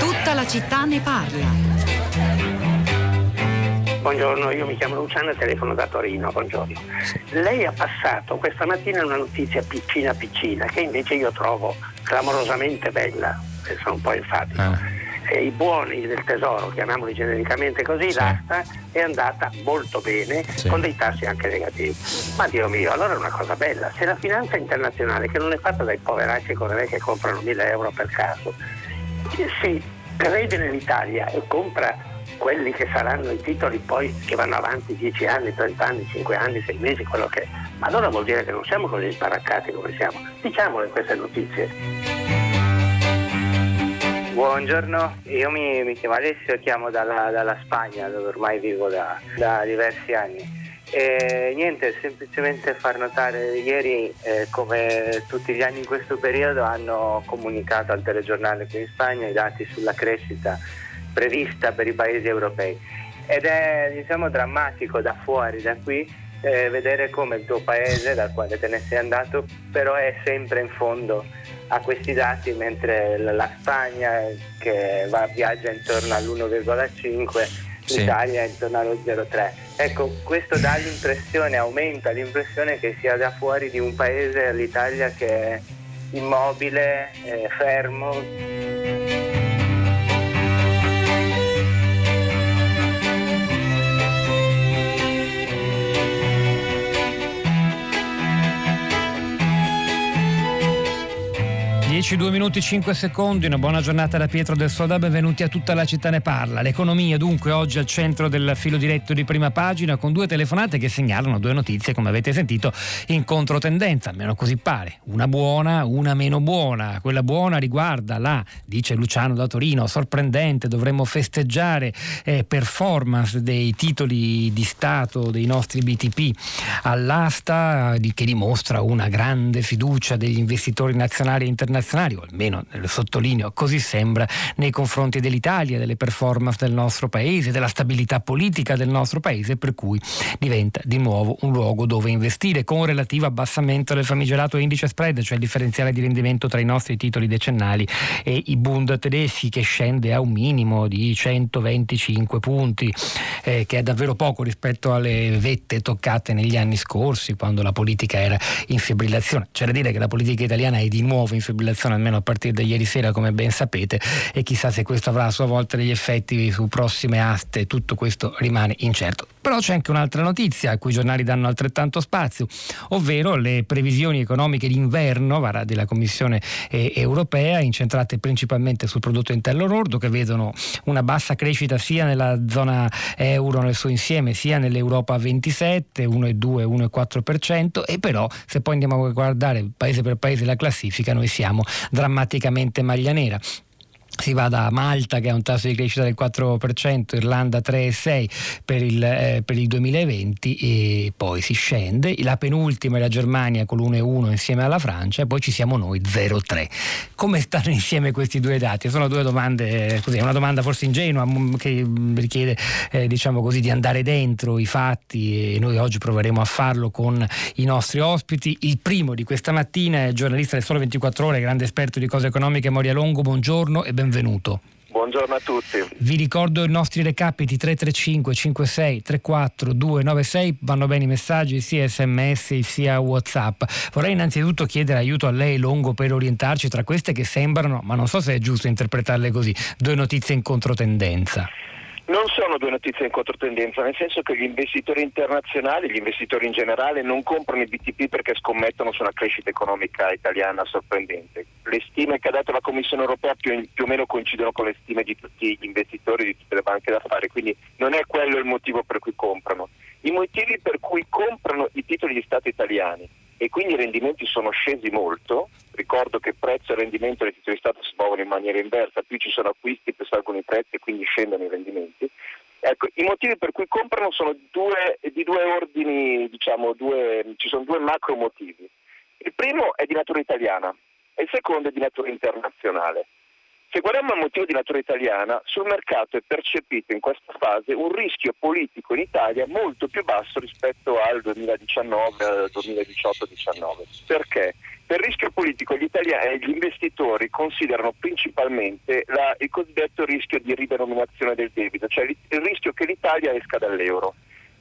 Tutta la città ne parla. Buongiorno, io mi chiamo Luciano e telefono da Torino, buongiorno. Lei ha passato questa mattina una notizia piccina piccina che invece io trovo clamorosamente bella, sono un po' enfatico. Ah. Eh, I buoni del tesoro, chiamiamoli genericamente così, Sì. l'asta è andata molto bene, Sì. con dei tassi anche negativi. Ma Dio mio, allora è una cosa bella. Se la finanza internazionale, che non è fatta dai poveracci come me che comprano 1000 euro per caso, si crede nell'Italia e compra quelli che saranno i titoli poi che vanno avanti 10 anni, 30 anni, 5 anni, 6 mesi, quello che è. Ma allora vuol dire che non siamo così sparaccati come siamo. Diciamole queste notizie. Buongiorno, io mi, mi chiamo Alessio chiamo dalla, dalla Spagna dove ormai vivo da, da diversi anni. E niente, semplicemente far notare ieri eh, come tutti gli anni in questo periodo hanno comunicato al telegiornale qui in Spagna i dati sulla crescita prevista per i paesi europei. Ed è diciamo drammatico da fuori, da qui, eh, vedere come il tuo paese, dal quale te ne sei andato, però è sempre in fondo a questi dati, mentre la- Spagna che va, viaggia intorno all'1,5, Sì. l'Italia intorno allo 0,3. Ecco, questo dà l'impressione, aumenta l'impressione che sia da fuori di un paese, l'Italia, che è immobile, eh, fermo. 10, 2 minuti 5 secondi, una buona giornata da Pietro del Soda, benvenuti a tutta la città ne parla. L'economia dunque oggi al centro del filo diretto di prima pagina con due telefonate che segnalano due notizie, come avete sentito, in controtendenza, almeno così pare. Una buona, una meno buona. Quella buona riguarda la, dice Luciano da Torino, sorprendente, dovremmo festeggiare eh, performance dei titoli di Stato dei nostri BTP all'asta di- che dimostra una grande fiducia degli investitori nazionali e internazionali, o almeno lo sottolineo, così sembra, nei confronti dell'Italia, delle performance del nostro paese, della stabilità politica del nostro paese, per cui diventa di nuovo un luogo dove investire con relativo abbassamento del famigerato indice spread, cioè il differenziale di rendimento tra i nostri titoli decennali e i Bund tedeschi che scende a un minimo di 125 punti, eh, che è davvero poco rispetto alle vette toccate negli anni scorsi quando la politica era in fibrillazione. C'è da dire che la politica italiana è di nuovo in fibrillazione almeno a partire da ieri sera come ben sapete e chissà se questo avrà a sua volta degli effetti su prossime aste, tutto questo rimane incerto. Però c'è anche un'altra notizia a cui i giornali danno altrettanto spazio, ovvero le previsioni economiche d'inverno varà della Commissione eh, europea incentrate principalmente sul prodotto interno lordo che vedono una bassa crescita sia nella zona euro nel suo insieme sia nell'Europa a 27, 1,2, 1,4% e però se poi andiamo a guardare paese per paese la classifica noi siamo drammaticamente maglia nera. Si va da Malta che ha un tasso di crescita del 4%, Irlanda 3,6% per il, eh, per il 2020 e poi si scende. La penultima è la Germania con l'1,1 insieme alla Francia e poi ci siamo noi 0,3. Come stanno insieme questi due dati? Sono due domande, eh, così, una domanda forse ingenua m- che mm, richiede eh, diciamo così, di andare dentro i fatti e noi oggi proveremo a farlo con i nostri ospiti. Il primo di questa mattina è il giornalista del Sole 24 Ore, grande esperto di cose economiche Moria Longo. Buongiorno e benvenuto. Buongiorno a tutti. Vi ricordo i nostri recapiti 335 56 34 296, vanno bene i messaggi sia sms sia whatsapp. Vorrei innanzitutto chiedere aiuto a lei Longo per orientarci tra queste che sembrano, ma non so se è giusto interpretarle così, due notizie in controtendenza. Non sono due notizie in controtendenza, nel senso che gli investitori internazionali, gli investitori in generale, non comprano i BTP perché scommettono su una crescita economica italiana sorprendente. Le stime che ha dato la Commissione europea più, più o meno coincidono con le stime di tutti gli investitori, di tutte le banche d'affari, quindi non è quello il motivo per cui comprano. I motivi per cui comprano i titoli di Stato italiani e quindi i rendimenti sono scesi molto, ricordo che prezzo e rendimento dei titoli di Stato si muovono in maniera inversa, più ci sono acquisti più salgono i prezzi e quindi scendono i rendimenti. Ecco, i motivi per cui comprano sono due, di due ordini, diciamo, due, ci sono due macro motivi. Il primo è di natura italiana e il secondo è di natura internazionale. Se guardiamo il motivo di natura italiana, sul mercato è percepito in questa fase un rischio politico in Italia molto più basso rispetto al 2019, 2018-19. Perché? Per rischio politico gli, italiani, gli investitori considerano principalmente la, il cosiddetto rischio di ridenominazione del debito, cioè il rischio che l'Italia esca dall'euro.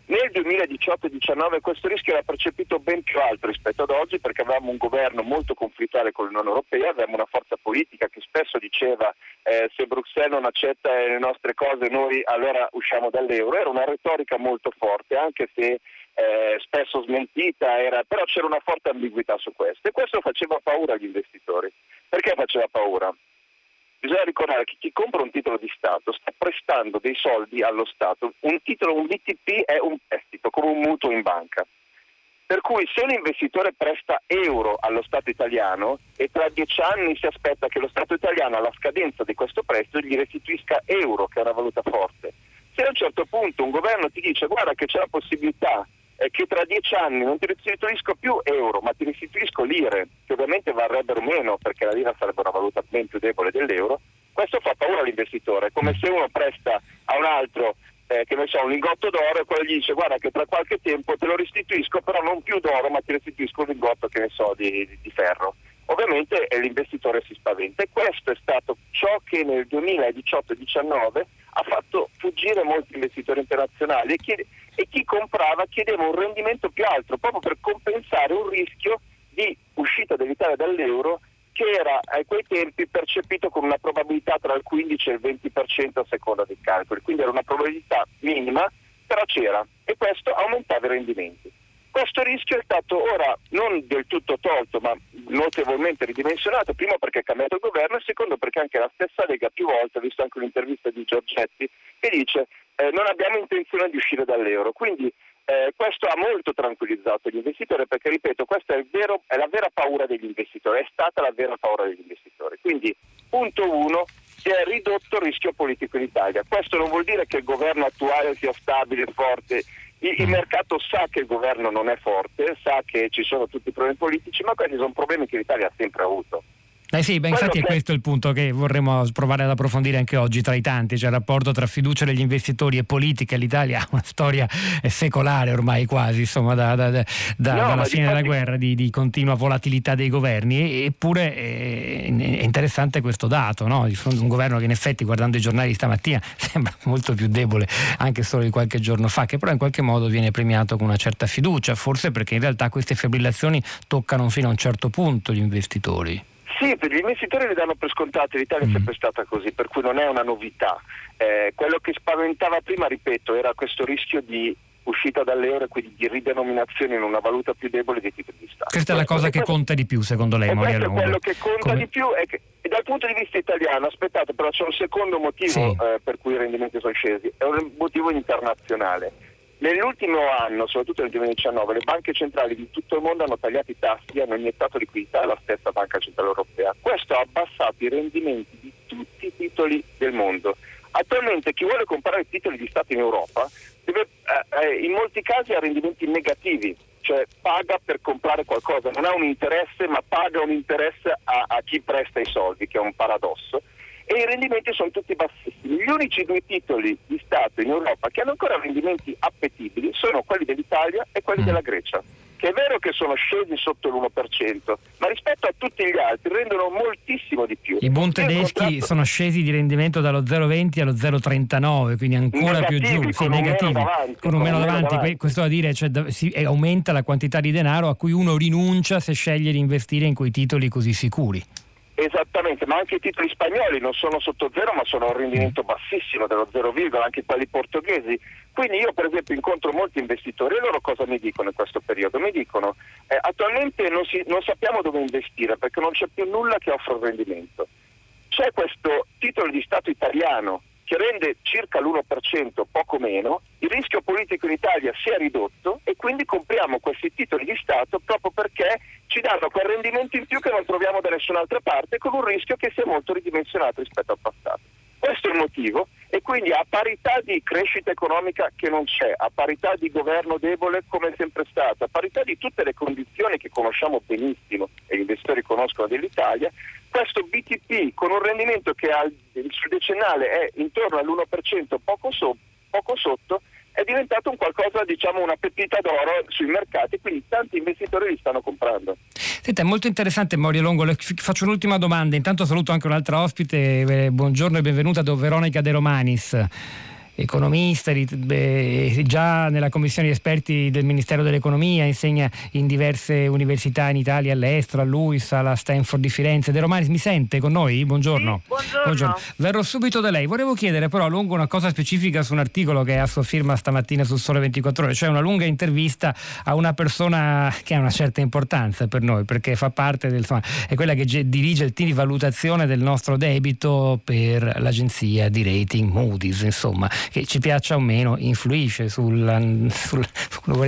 Nel 2018-19 questo rischio era percepito ben più alto rispetto ad oggi perché avevamo un governo molto conflittuale con l'Unione Europea, avevamo una forza politica che spesso diceva eh, se Bruxelles non accetta le nostre cose noi allora usciamo dall'euro, era una retorica molto forte anche se eh, spesso smentita, era, però c'era una forte ambiguità su questo e questo faceva paura agli investitori. Perché faceva paura? Bisogna ricordare che chi compra un titolo di Stato sta prestando dei soldi allo Stato. Un titolo, un BTP è un prestito, come un mutuo in banca. Per cui se un investitore presta euro allo Stato italiano e tra dieci anni si aspetta che lo Stato italiano alla scadenza di questo prestito gli restituisca euro, che è una valuta forte, se a un certo punto un governo ti dice guarda che c'è la possibilità eh, che tra dieci anni non ti restituisco più euro, ma ti restituisco lire, che ovviamente varrebbero meno perché la lira sarebbe una valuta ben più debole dell'euro, questo fa paura all'investitore, come se uno presta a un altro eh, che ne so, un lingotto d'oro e quello gli dice guarda che tra qualche tempo te lo restituisco, però non più d'oro, ma ti restituisco un lingotto che ne so di, di, di ferro. Ovviamente eh, l'investitore si spaventa e questo è stato ciò che nel 2018-19 ha fatto fuggire molti investitori internazionali e, chiede, e chi comprava chiedeva un rendimento più alto proprio per compensare un rischio di uscita dell'Italia dall'euro che era a quei tempi percepito con una probabilità tra il 15 e il 20% a seconda dei calcoli, quindi era una probabilità minima, però c'era e questo aumentava i rendimenti. Questo rischio è stato ora non del tutto tolto, ma notevolmente ridimensionato, primo perché è cambiato il governo e secondo perché anche la stessa Lega più volte, ho visto anche un'intervista di Giorgetti, che dice eh, non abbiamo intenzione di uscire dall'euro. Quindi eh, questo ha molto tranquillizzato gli investitori perché, ripeto, questa è, vero, è, la vera paura degli investitori, è stata la vera paura degli investitori. Quindi, punto uno, si è ridotto il rischio politico in Italia. Questo non vuol dire che il governo attuale sia stabile forte il, il, mm. mercato sa che il governo non è forte, sa che ci sono tutti i problemi politici, ma questi sono problemi che l'Italia ha sempre avuto. Eh sì, beh, infatti è questo il punto che vorremmo provare ad approfondire anche oggi tra i tanti, cioè il rapporto tra fiducia degli investitori e politica. L'Italia ha una storia secolare ormai quasi, insomma, da, da, da, no, dalla fine della guerra, di, di, continua volatilità dei governi. Eppure è, è interessante questo dato, no? un governo che in effetti, guardando i giornali stamattina, sembra molto più debole anche solo di qualche giorno fa, che però in qualche modo viene premiato con una certa fiducia, forse perché in realtà queste fibrillazioni toccano fino a un certo punto gli investitori. Sì, per gli investitori le danno per scontate, l'Italia è mm. sempre stata così, per cui non è una novità. Eh, quello che spaventava prima, ripeto, era questo rischio di uscita dall'euro e quindi di ridenominazione in una valuta più debole dei titoli di Stato. Questa è la cosa che conta di più secondo lei, Moria Longo. Quello che conta Come... di più è che e dal punto di vista italiano, aspettate, però c'è un secondo motivo sì. eh, per cui i rendimenti sono scesi, è un motivo internazionale. Nell'ultimo anno, soprattutto nel 2019, le banche centrali di tutto il mondo hanno tagliato i tassi e hanno iniettato liquidità alla stessa Banca Centrale Europea. Questo ha abbassato i rendimenti di tutti i titoli del mondo. Attualmente chi vuole comprare titoli di Stato in Europa deve, eh, eh, in molti casi ha rendimenti negativi, cioè paga per comprare qualcosa, non ha un interesse ma paga un interesse a, a chi presta i soldi, che è un paradosso e i rendimenti sono tutti bassissimi. Gli unici due titoli di Stato in Europa che hanno ancora rendimenti appetibili sono quelli dell'Italia e quelli mm. della Grecia che è vero che sono scesi sotto l'1%, ma rispetto a tutti gli altri rendono moltissimo di più. I Bund tedeschi contratto... sono scesi di rendimento dallo 0,20 allo 0,39, quindi ancora negativi, più giù, sì, negativi, davanti, con un meno davanti. davanti. Questo da dire, cioè, si, eh, aumenta la quantità di denaro a cui uno rinuncia se sceglie di investire in quei titoli così sicuri. Esattamente, ma anche i titoli spagnoli non sono sotto zero, ma sono a un rendimento bassissimo, dello 0, anche quelli portoghesi. Quindi io per esempio incontro molti investitori e loro cosa mi dicono in questo periodo? Mi dicono eh, attualmente non, si, non sappiamo dove investire perché non c'è più nulla che offra un rendimento. C'è questo titolo di Stato italiano che rende circa l'1%, poco meno, il rischio politico in Italia si è ridotto e quindi compriamo questi titoli di Stato proprio perché ci danno quel rendimento in più che non troviamo da nessun'altra parte con un rischio che si è molto ridimensionato rispetto al passato. Questo è il motivo e quindi a parità di crescita economica che non c'è, a parità di governo debole come è sempre stato, a parità di tutte le condizioni che conosciamo benissimo e gli investitori conoscono dell'Italia, questo BTP con un rendimento che al, sul decennale è intorno all'1% poco, so, poco sotto è diventato un qualcosa, diciamo, una pepita d'oro sui mercati, quindi tanti investitori li stanno comprando. Senta, è molto interessante Morio Longo, le faccio un'ultima domanda, intanto saluto anche un'altra ospite, eh, buongiorno e benvenuta da Veronica De Romanis economista, già nella commissione di esperti del Ministero dell'Economia, insegna in diverse università in Italia, all'estero, a Luis, alla Stanford di Firenze. De Romani mi sente con noi? Buongiorno. Sì, buongiorno. buongiorno. Verrò subito da lei. Volevo chiedere però a lungo una cosa specifica su un articolo che è a sua firma stamattina sul Sole 24 Ore, cioè una lunga intervista a una persona che ha una certa importanza per noi, perché fa parte del, insomma, è quella che dirige il team di valutazione del nostro debito per l'agenzia di rating Moody's, insomma che ci piaccia o meno influisce sul, sul,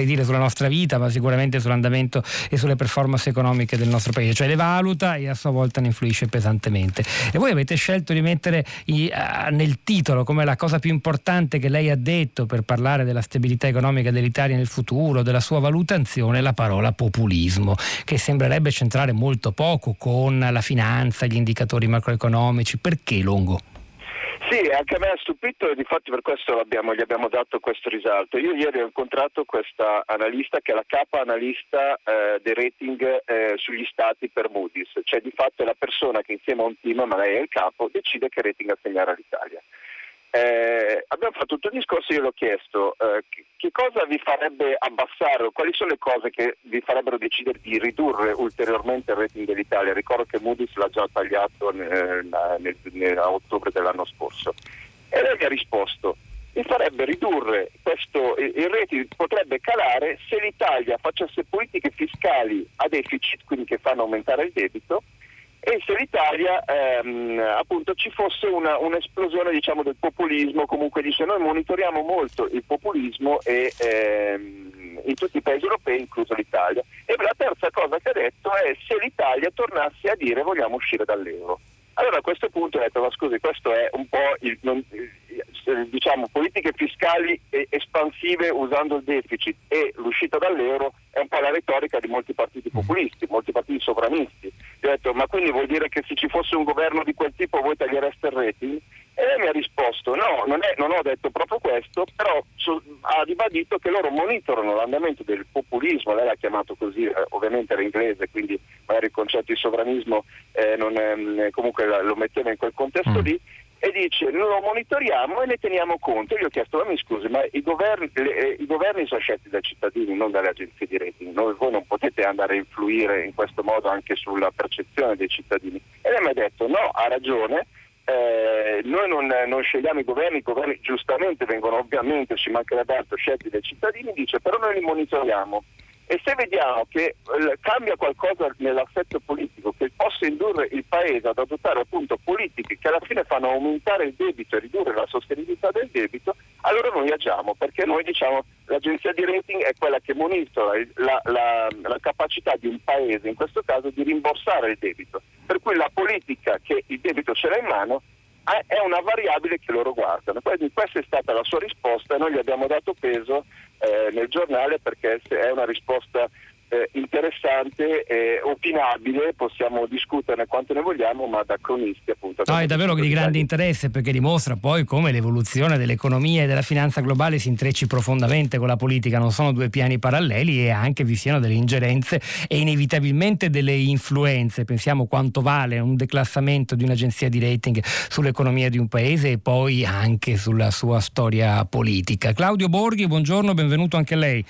dire, sulla nostra vita, ma sicuramente sull'andamento e sulle performance economiche del nostro paese, cioè le valuta e a sua volta ne influisce pesantemente. E voi avete scelto di mettere i, uh, nel titolo come la cosa più importante che lei ha detto per parlare della stabilità economica dell'Italia nel futuro, della sua valutazione, la parola populismo, che sembrerebbe centrare molto poco con la finanza, gli indicatori macroeconomici. Perché Longo? Sì, anche a me ha stupito e difatti per questo gli abbiamo dato questo risalto. Io ieri ho incontrato questa analista che è la capa analista eh, dei rating eh, sugli stati per Moody's, cioè di fatto è la persona che insieme a un team, ma lei è il capo, decide che rating assegnare all'Italia. Eh, abbiamo fatto tutto il discorso, io l'ho chiesto eh, che cosa vi farebbe abbassare, quali sono le cose che vi farebbero decidere di ridurre ulteriormente il rating dell'Italia. Ricordo che Moody's l'ha già tagliato nel, nel, nel, a ottobre dell'anno scorso. E lei mi ha risposto, mi farebbe ridurre questo, il rating potrebbe calare se l'Italia facesse politiche fiscali a deficit, quindi che fanno aumentare il debito, e se l'Italia ehm, appunto ci fosse una, un'esplosione diciamo, del populismo, comunque dice noi monitoriamo molto il populismo e, ehm, in tutti i paesi europei, incluso l'Italia. E la terza cosa che ha detto è se l'Italia tornasse a dire vogliamo uscire dall'euro. Allora a questo punto ho detto ma scusi questo è un po' il, non, diciamo, politiche fiscali espansive usando il deficit e l'uscita dall'euro è un po' la retorica di molti partiti populisti, molti partiti sovranisti. Io ho detto ma quindi vuol dire che se ci fosse un governo di quel tipo voi tagliereste il rating? E lei mi ha risposto no, non, è, non ho detto proprio questo, però so, ha ribadito che loro monitorano l'andamento del populismo, lei l'ha chiamato così, eh, ovviamente era inglese, quindi magari il concetto di sovranismo eh, non, eh, comunque lo metteva in quel contesto mm. lì, e dice lo monitoriamo e ne teniamo conto. Io ho chiesto, ma mi scusi, ma i governi, le, eh, i governi, sono scelti dai cittadini, non dalle agenzie di rating, Noi, voi non potete andare a influire in questo modo anche sulla percezione dei cittadini. E lei mi ha detto, no, ha ragione, eh, noi non, non, scegliamo i governi, i governi giustamente vengono ovviamente, ci mancherebbe altro, scelti dai cittadini, dice però noi li monitoriamo e se vediamo che eh, cambia qualcosa nell'assetto politico che possa indurre il Paese ad adottare appunto politiche che alla fine fanno aumentare il debito e ridurre la sostenibilità del debito, allora noi agiamo, perché noi diciamo l'agenzia di rating è quella che monitora la, la, la capacità di un Paese, in questo caso, di rimborsare il debito. Per cui la politica che il debito ce l'ha in mano è una variabile che loro guardano. Quindi questa è stata la sua risposta e noi gli abbiamo dato peso eh, nel giornale perché è una risposta eh, interessante e opinabile, possiamo discuterne quanto ne vogliamo, ma da cronisti appunto. No, è davvero di grande interesse perché dimostra poi come l'evoluzione dell'economia e della finanza globale si intrecci profondamente con la politica, non sono due piani paralleli e anche vi siano delle ingerenze e inevitabilmente delle influenze. Pensiamo quanto vale un declassamento di un'agenzia di rating sull'economia di un paese e poi anche sulla sua storia politica. Claudio Borghi, buongiorno, benvenuto anche a lei.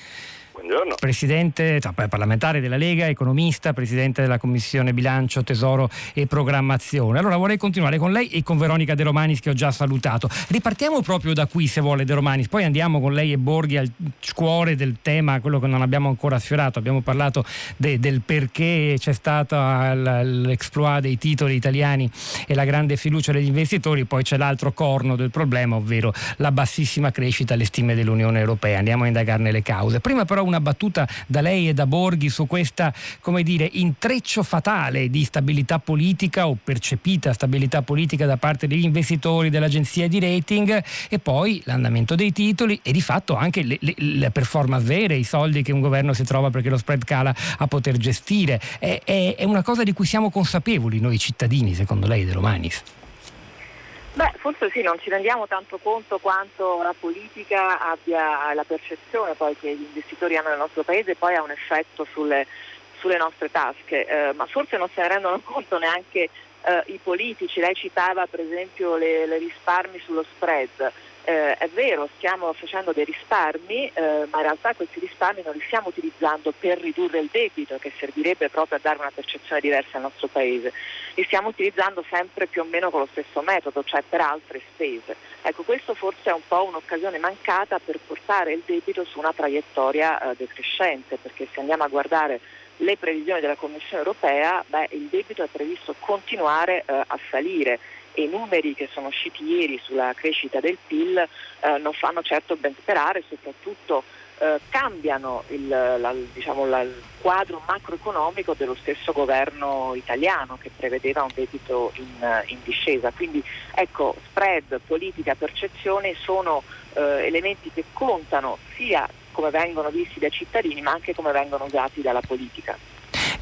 Buongiorno. Presidente, parlamentare della Lega, economista, presidente della Commissione Bilancio, Tesoro e Programmazione. Allora vorrei continuare con lei e con Veronica De Romanis che ho già salutato. Ripartiamo proprio da qui se vuole De Romanis, poi andiamo con lei e Borghi al cuore del tema, quello che non abbiamo ancora sfiorato. Abbiamo parlato de, del perché c'è stato l'exploit dei titoli italiani e la grande fiducia degli investitori, poi c'è l'altro corno del problema, ovvero la bassissima crescita alle stime dell'Unione Europea. Andiamo a indagarne le cause. Prima però una battuta da lei e da Borghi su questa, come dire, intreccio fatale di stabilità politica o percepita stabilità politica da parte degli investitori, dell'agenzia di rating e poi l'andamento dei titoli e di fatto anche le, le, le performance vere, i soldi che un governo si trova perché lo spread cala a poter gestire. È, è, è una cosa di cui siamo consapevoli noi cittadini, secondo lei, De Romanis? Beh, forse sì, non ci rendiamo tanto conto quanto la politica abbia la percezione poi che gli investitori hanno nel nostro paese e poi ha un effetto sulle, sulle nostre tasche, eh, ma forse non se ne rendono conto neanche eh, i politici. Lei citava per esempio le, le risparmi sullo spread eh, è vero, stiamo facendo dei risparmi, eh, ma in realtà questi risparmi non li stiamo utilizzando per ridurre il debito che servirebbe proprio a dare una percezione diversa al nostro Paese, li stiamo utilizzando sempre più o meno con lo stesso metodo, cioè per altre spese. Ecco, questo forse è un po' un'occasione mancata per portare il debito su una traiettoria eh, decrescente, perché se andiamo a guardare le previsioni della Commissione europea, beh, il debito è previsto continuare eh, a salire e i numeri che sono usciti ieri sulla crescita del PIL eh, non fanno certo ben sperare, soprattutto eh, cambiano il, la, diciamo, la, il, quadro macroeconomico dello stesso governo italiano che prevedeva un debito in, in discesa. Quindi ecco, spread, politica, percezione sono eh, elementi che contano sia come vengono visti dai cittadini ma anche come vengono usati dalla politica.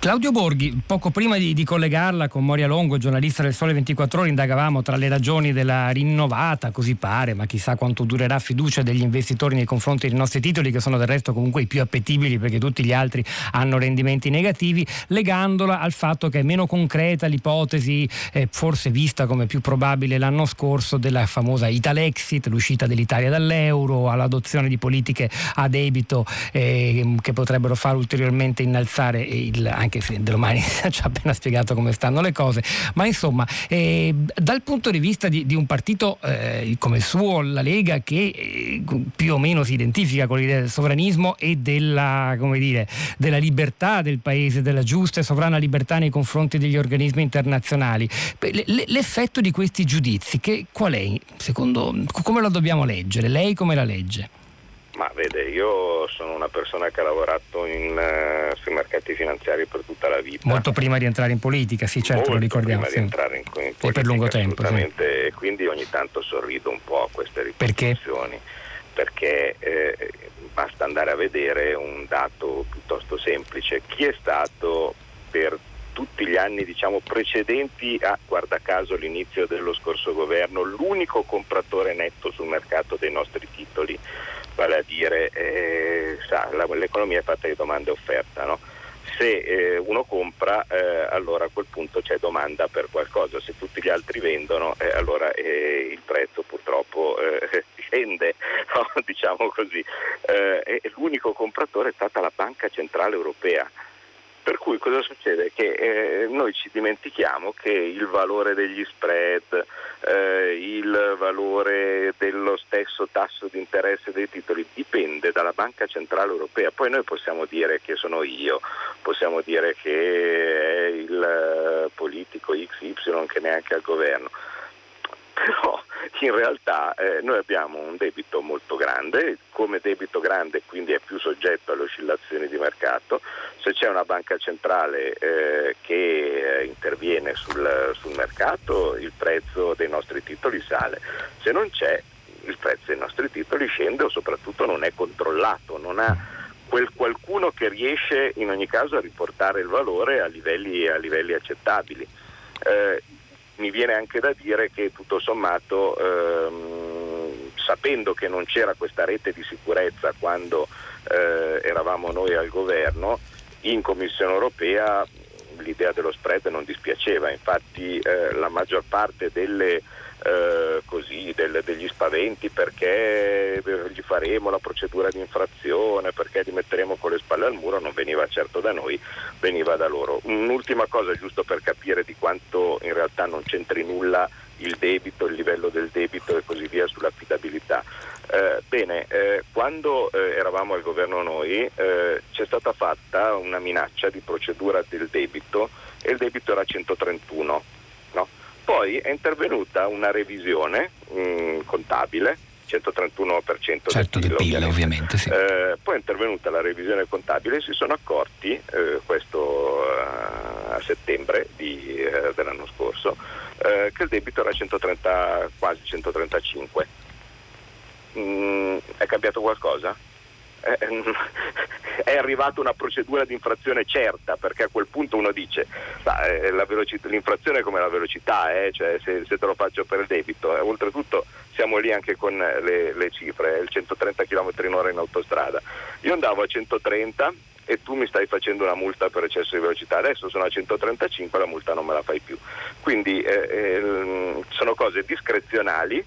Claudio Borghi, poco prima di, di, collegarla con Moria Longo, giornalista del Sole 24 Ore, indagavamo tra le ragioni della rinnovata, così pare, ma chissà quanto durerà fiducia degli investitori nei confronti dei nostri titoli, che sono del resto comunque i più appetibili perché tutti gli altri hanno rendimenti negativi, legandola al fatto che è meno concreta l'ipotesi, eh, forse vista come più probabile l'anno scorso, della famosa Italexit, l'uscita dell'Italia dall'euro, all'adozione di politiche a debito eh, che potrebbero far ulteriormente innalzare il, anche se domani ci ha appena spiegato come stanno le cose, ma insomma eh, dal punto di vista di, di un partito eh, come il suo, la Lega, che eh, più o meno si identifica con l'idea del sovranismo e della, dire, della libertà del paese, della giusta e sovrana libertà nei confronti degli organismi internazionali, l'effetto di questi giudizi, che, qual è? Secondo, come lo dobbiamo leggere? Lei come la legge? Ma vede, io sono una persona che ha lavorato in, uh, sui mercati finanziari per tutta la vita. Molto prima di entrare in politica, sì, certo, Molto lo ricordiamo. Prima sì. di entrare in, in politica. E per lungo tempo. Sì. E quindi ogni tanto sorrido un po' a queste riflessioni. Perché? Perché eh, basta andare a vedere un dato piuttosto semplice. Chi è stato per tutti gli anni diciamo, precedenti a, guarda caso, l'inizio dello scorso governo, l'unico compratore netto sul mercato dei nostri titoli? Vale a dire eh, sa, la, l'economia è fatta di domanda e offerta, no? se eh, uno compra eh, allora a quel punto c'è domanda per qualcosa, se tutti gli altri vendono eh, allora eh, il prezzo purtroppo scende, no? diciamo così. L'unico compratore è stata la Banca Centrale Europea per cui cosa succede? Che eh, noi ci dimentichiamo che il valore degli spread, eh, il valore dello stesso tasso di interesse dei titoli dipende dalla Banca Centrale Europea. Poi noi possiamo dire che sono io, possiamo dire che è il politico XY che neanche al governo però in realtà eh, noi abbiamo un debito molto grande, come debito grande quindi è più soggetto alle oscillazioni di mercato, se c'è una banca centrale eh, che eh, interviene sul, sul mercato il prezzo dei nostri titoli sale, se non c'è il prezzo dei nostri titoli scende o soprattutto non è controllato, non ha quel qualcuno che riesce in ogni caso a riportare il valore a livelli, a livelli accettabili. Eh, mi viene anche da dire che tutto sommato ehm, sapendo che non c'era questa rete di sicurezza quando eh, eravamo noi al governo, in Commissione europea l'idea dello spread non dispiaceva, infatti eh, la maggior parte delle eh, così, del, degli spaventi perché gli faremo la procedura di infrazione, perché li metteremo con le spalle al muro, non veniva certo da noi, veniva da loro. Un'ultima cosa giusto per capire di quanto in realtà non c'entri nulla il debito, il livello del debito e così via sull'affidabilità. Eh, bene, eh, quando eh, eravamo al governo noi eh, c'è stata fatta una minaccia di procedura del debito e il debito era 131. Poi è intervenuta una revisione mh, mm, contabile 131% certo, del PIL, PIL ovviamente. sì. eh, poi è intervenuta la revisione contabile e si sono accorti eh, questo eh, a settembre di, eh, dell'anno scorso eh, che il debito era 130, quasi 135. Mm, è cambiato qualcosa? Eh, è arrivata una procedura di infrazione certa perché a quel punto uno dice eh, velocità, l'infrazione è come la velocità eh, cioè se, se, te lo faccio per il debito. Eh, oltretutto siamo lì anche con le, le cifre il 130 km in ora in autostrada. Io andavo a 130 e tu mi stai facendo una multa per eccesso di velocità. Adesso sono a 135 la multa non me la fai più. Quindi eh, eh, sono cose discrezionali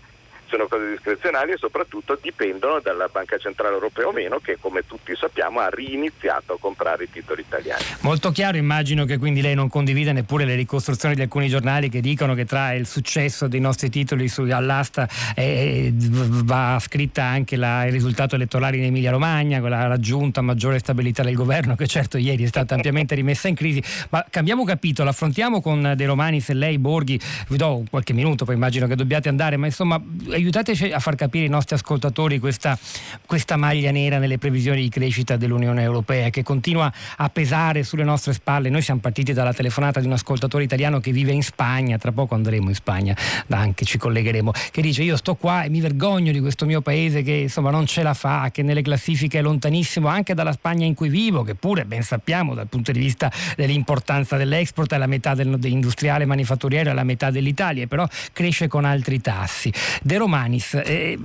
sono cose discrezionali e soprattutto dipendono dalla Banca Centrale Europea o meno che come tutti sappiamo ha riniziato a comprare i titoli italiani. Molto chiaro, immagino che quindi lei non condivida neppure le ricostruzioni di alcuni giornali che dicono che tra il successo dei nostri titoli all'asta eh, va scritta anche la, il risultato elettorale in Emilia Romagna, quella raggiunta maggiore stabilità del governo che certo ieri è stata ampiamente rimessa in crisi, ma cambiamo capitolo, affrontiamo con De Romani se lei Borghi, vi do qualche minuto, poi immagino che dobbiate andare, ma insomma aiutateci a far capire ai nostri ascoltatori questa, questa maglia nera nelle previsioni di crescita dell'Unione Europea che continua a pesare sulle nostre spalle. Noi siamo partiti dalla telefonata di un ascoltatore italiano che vive in Spagna, tra poco andremo in Spagna, anche ci collegheremo, che dice io sto qua e mi vergogno di questo mio paese che insomma non ce la fa, che nelle classifiche è lontanissimo anche dalla Spagna in cui vivo, che pure ben sappiamo dal punto di vista dell'importanza dell'export è la metà dell'industriale manifatturiero, è la metà dell'Italia, però cresce con altri tassi. De Romanis eh,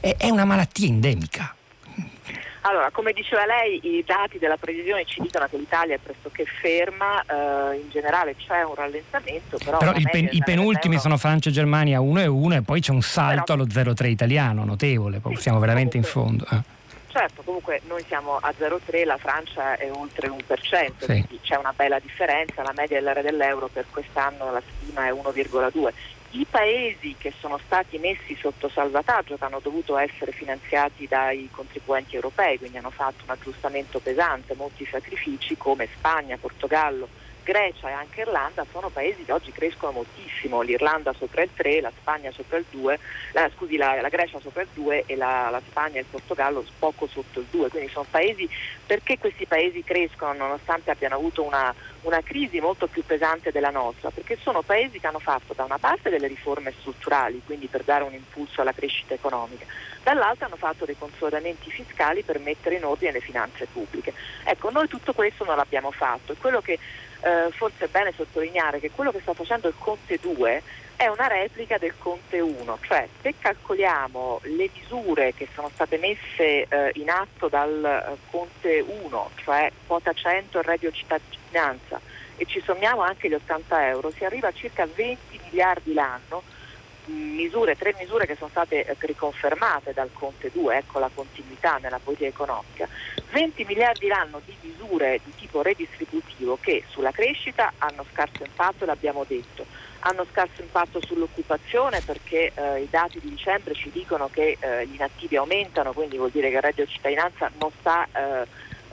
è una malattia endemica. Allora, come diceva lei, i dati della previsione ci dicono che l'Italia è pressoché ferma, eh, in generale c'è un rallentamento, però... però pen, i penultimi sono Francia e Germania 1 e 1 e poi c'è un salto però, allo 0,3 italiano, notevole, sì, siamo veramente comunque, in fondo. Eh. Certo, comunque noi siamo a 0,3, la Francia è oltre l'1%, sì. quindi c'è una bella differenza, la media dell'area dell'euro per quest'anno la stima è 1,2 i paesi che sono stati messi sotto salvataggio, che hanno dovuto essere finanziati dai contribuenti europei, quindi hanno fatto un aggiustamento pesante, molti sacrifici come Spagna, Portogallo, Grecia e anche Irlanda sono paesi che oggi crescono moltissimo, l'Irlanda sopra il 3, la Spagna sopra il 2, la, scusi, la, la Grecia sopra il 2 e la, la, Spagna e il Portogallo poco sotto il 2, quindi sono paesi, perché questi paesi crescono nonostante abbiano avuto una, una crisi molto più pesante della nostra? Perché sono paesi che hanno fatto da una parte delle riforme strutturali, quindi per dare un impulso alla crescita economica, dall'altra hanno fatto dei consolidamenti fiscali per mettere in ordine le finanze pubbliche. Ecco, noi tutto questo non l'abbiamo fatto e quello che eh, forse è bene sottolineare che quello che sta facendo il Conte 2 è una replica del Conte 1, cioè se calcoliamo le misure che sono state messe eh, in atto dal eh, Conte 1, cioè quota 100 e reddito cittadinanza, e ci sommiamo anche gli 80 euro, si arriva a circa 20 miliardi l'anno misure, tre misure che sono state eh, riconfermate dal Conte 2, ecco la continuità nella politica economica, 20 miliardi l'anno di misure di tipo redistributivo che sulla crescita hanno scarso impatto, l'abbiamo detto, hanno scarso impatto sull'occupazione perché eh, i dati di dicembre ci dicono che eh, gli inattivi aumentano, quindi vuol dire che il reddito di cittadinanza non sta eh,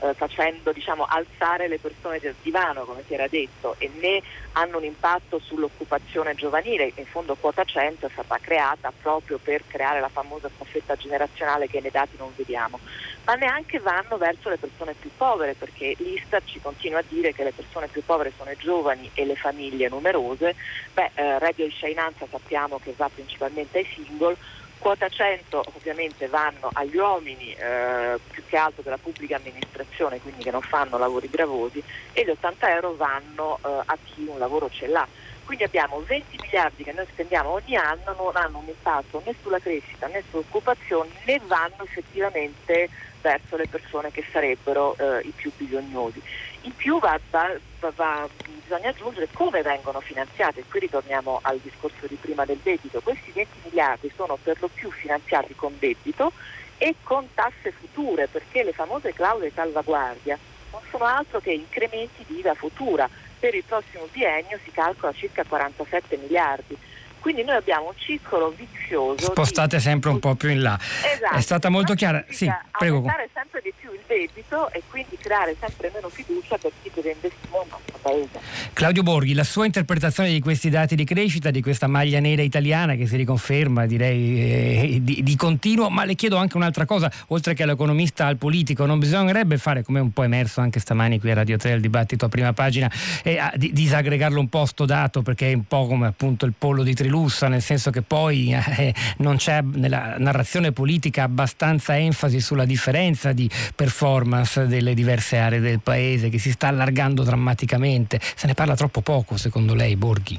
eh, facendo diciamo, alzare le persone del divano, come si era detto, e né hanno un impatto sull'occupazione giovanile. In fondo quota 100 è stata creata proprio per creare la famosa staffetta generazionale che nei dati non vediamo, ma neanche vanno verso le persone più povere, perché l'Istat ci continua a dire che le persone più povere sono i giovani e le famiglie numerose. Beh, eh, reddito di scienanza sappiamo che va principalmente ai single, Quota 100 ovviamente vanno agli uomini eh, più che altro della pubblica amministrazione, quindi che non fanno lavori gravosi, e gli 80 euro vanno eh, a chi un lavoro ce l'ha. Quindi abbiamo 20 miliardi che noi spendiamo ogni anno, non hanno un impatto né sulla crescita né sull'occupazione né vanno effettivamente verso le persone che sarebbero eh, i più bisognosi. In più va, va, va, bisogna aggiungere come vengono finanziate, qui ritorniamo al discorso di prima del debito, questi 20 miliardi sono per lo più finanziati con debito e con tasse future, perché le famose clausole salvaguardia non sono altro che incrementi di IVA futura. Per il prossimo biennio si calcola circa 47 miliardi quindi noi abbiamo un circolo vizioso. Spostate di... sempre un po' più in là. Esatto. È stata molto chiara. Sì, prego. Aumentare sempre di più il debito e quindi creare sempre meno fiducia per chi deve investire nel nostro paese. Claudio Borghi, la sua interpretazione di questi dati di crescita, di questa maglia nera italiana che si riconferma, direi, eh, di, di, continuo, ma le chiedo anche un'altra cosa, oltre che all'economista, al politico, non bisognerebbe fare, come un po' emerso anche stamani qui a Radio 3, il dibattito a prima pagina, eh, di, disaggregarlo un po' sto dato, perché è un po' come appunto il pollo di Trilussa, nel senso che poi eh, non c'è nella narrazione politica abbastanza enfasi sulla differenza di performance delle diverse aree del paese, che si sta allargando drammaticamente. Se ne parla troppo poco, secondo lei, Borghi?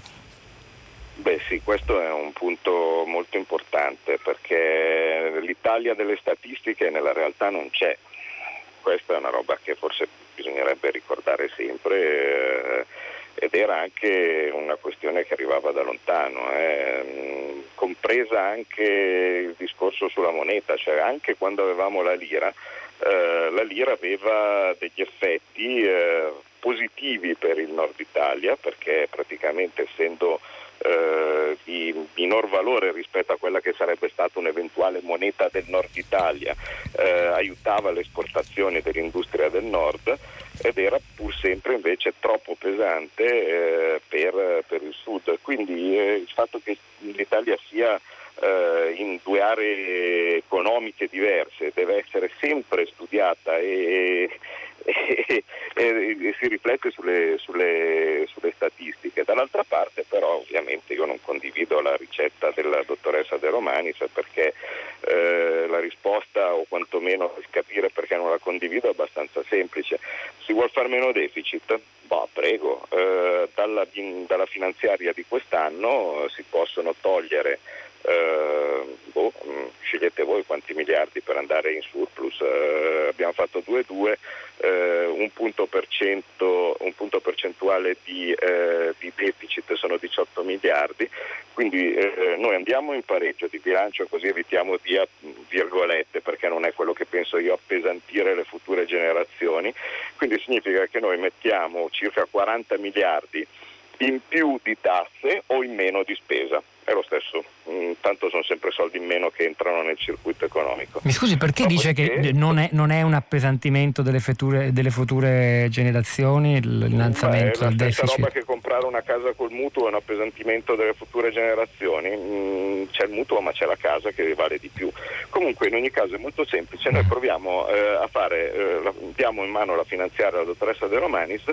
Beh sì, questo è un punto molto importante perché l'Italia delle statistiche nella realtà non c'è. Questa è una roba che forse bisognerebbe ricordare sempre eh, ed era anche una questione che arrivava da lontano, eh, compresa anche il discorso sulla moneta, cioè anche quando avevamo la lira, eh, la lira aveva degli effetti eh, positivi per il nord Italia perché praticamente essendo eh, di minor valore rispetto a quella che sarebbe stata un'eventuale moneta del nord Italia, eh, aiutava le esportazioni dell'industria del nord ed era pur sempre invece troppo pesante eh, per, per, il sud. Quindi eh, il fatto che l'Italia sia eh, in due aree economiche diverse deve essere sempre studiata e, e, e si riflette sulle, sulle, sulle, statistiche. Dall'altra parte però ovviamente io non condivido la ricetta della dottoressa De Romanis perché eh, la risposta o quantomeno capire perché non la condivido è abbastanza semplice. Si vuole fare meno deficit? Boh, prego, eh, dalla, dalla finanziaria di quest'anno si possono togliere eh, boh, mm, scegliete voi quanti miliardi per andare in surplus. Eh, abbiamo fatto 2-2, eh, un, punto un, punto percentuale di, eh, di, deficit sono 18 miliardi, quindi eh, noi andiamo in pareggio di bilancio così evitiamo di virgolette, perché non è quello che penso io, appesantire le future generazioni, quindi significa che noi mettiamo circa 40 miliardi in più di tasse o in meno di spesa è lo stesso, mm, tanto sono sempre soldi in meno che entrano nel circuito scusi, perché Dopodiché, dice che non è, non è, un appesantimento delle, future, delle future generazioni l'innalzamento del deficit? È roba che comprare una casa col mutuo è un appesantimento delle future generazioni, mm, c'è il mutuo ma c'è la casa che vale di più. Comunque in ogni caso è molto semplice, noi proviamo eh, a fare, eh, diamo in mano la finanziaria alla dottoressa De Romanis